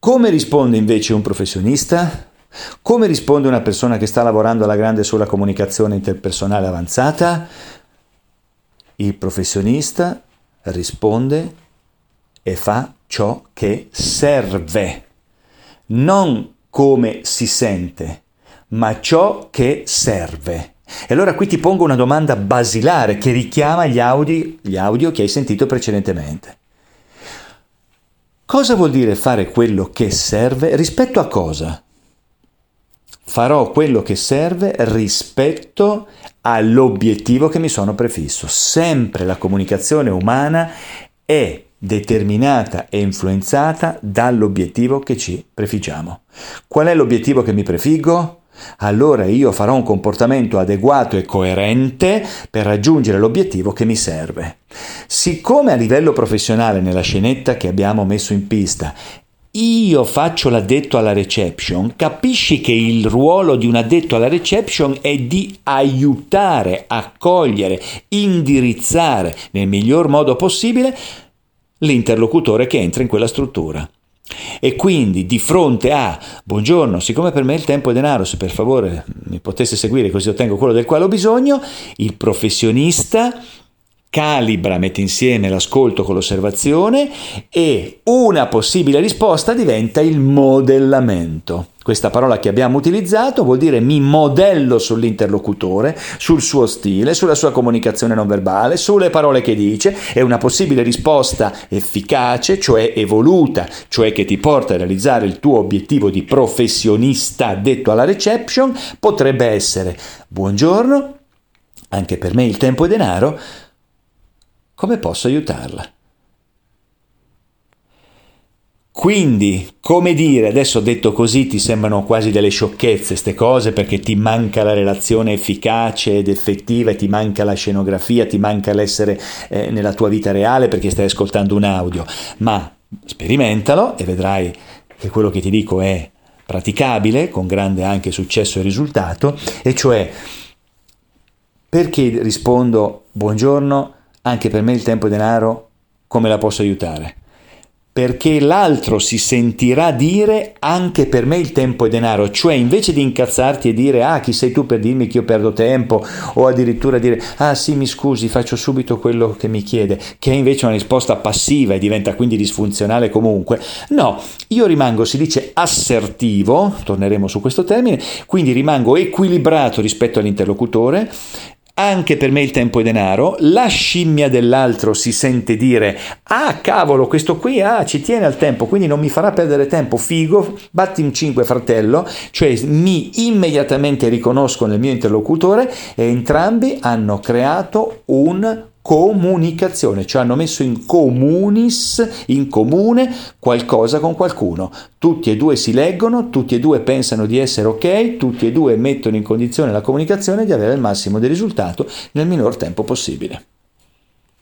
Come risponde invece un professionista? Come risponde una persona che sta lavorando alla grande sulla comunicazione interpersonale avanzata? Il professionista risponde e fa ciò che serve, non come si sente, ma ciò che serve. E allora qui ti pongo una domanda basilare che richiama gli audio, gli audio che hai sentito precedentemente. Cosa vuol dire fare quello che serve rispetto a cosa? Farò quello che serve rispetto all'obiettivo che mi sono prefisso. Sempre la comunicazione umana è determinata e influenzata dall'obiettivo che ci prefiggiamo. Qual è l'obiettivo che mi prefiggo? allora io farò un comportamento adeguato e coerente per raggiungere l'obiettivo che mi serve. Siccome a livello professionale nella scenetta che abbiamo messo in pista io faccio l'addetto alla reception, capisci che il ruolo di un addetto alla reception è di aiutare, accogliere, indirizzare nel miglior modo possibile l'interlocutore che entra in quella struttura. E quindi di fronte a buongiorno, siccome per me il tempo è denaro, se per favore mi potesse seguire così ottengo quello del quale ho bisogno, il professionista calibra, mette insieme l'ascolto con l'osservazione e una possibile risposta diventa il modellamento. Questa parola che abbiamo utilizzato vuol dire mi modello sull'interlocutore, sul suo stile, sulla sua comunicazione non verbale, sulle parole che dice e una possibile risposta efficace, cioè evoluta, cioè che ti porta a realizzare il tuo obiettivo di professionista detto alla reception, potrebbe essere buongiorno, anche per me il tempo è denaro, come posso aiutarla? Quindi, come dire, adesso detto così ti sembrano quasi delle sciocchezze queste cose perché ti manca la relazione efficace ed effettiva, ti manca la scenografia, ti manca l'essere eh, nella tua vita reale perché stai ascoltando un audio, ma sperimentalo e vedrai che quello che ti dico è praticabile, con grande anche successo e risultato, e cioè perché rispondo buongiorno, anche per me il tempo è denaro, come la posso aiutare? perché l'altro si sentirà dire anche per me il tempo è denaro, cioè invece di incazzarti e dire ah chi sei tu per dirmi che io perdo tempo o addirittura dire ah sì mi scusi faccio subito quello che mi chiede, che è invece una risposta passiva e diventa quindi disfunzionale comunque, no, io rimango si dice assertivo, torneremo su questo termine, quindi rimango equilibrato rispetto all'interlocutore, anche per me il tempo è denaro, la scimmia dell'altro si sente dire ah cavolo questo qui ah, ci tiene al tempo quindi non mi farà perdere tempo, figo, batti in cinque fratello, cioè mi immediatamente riconosco nel mio interlocutore e entrambi hanno creato un comunicazione, cioè hanno messo in comunis, in comune qualcosa con qualcuno. Tutti e due si leggono, tutti e due pensano di essere ok, tutti e due mettono in condizione la comunicazione di avere il massimo di risultato nel minor tempo possibile.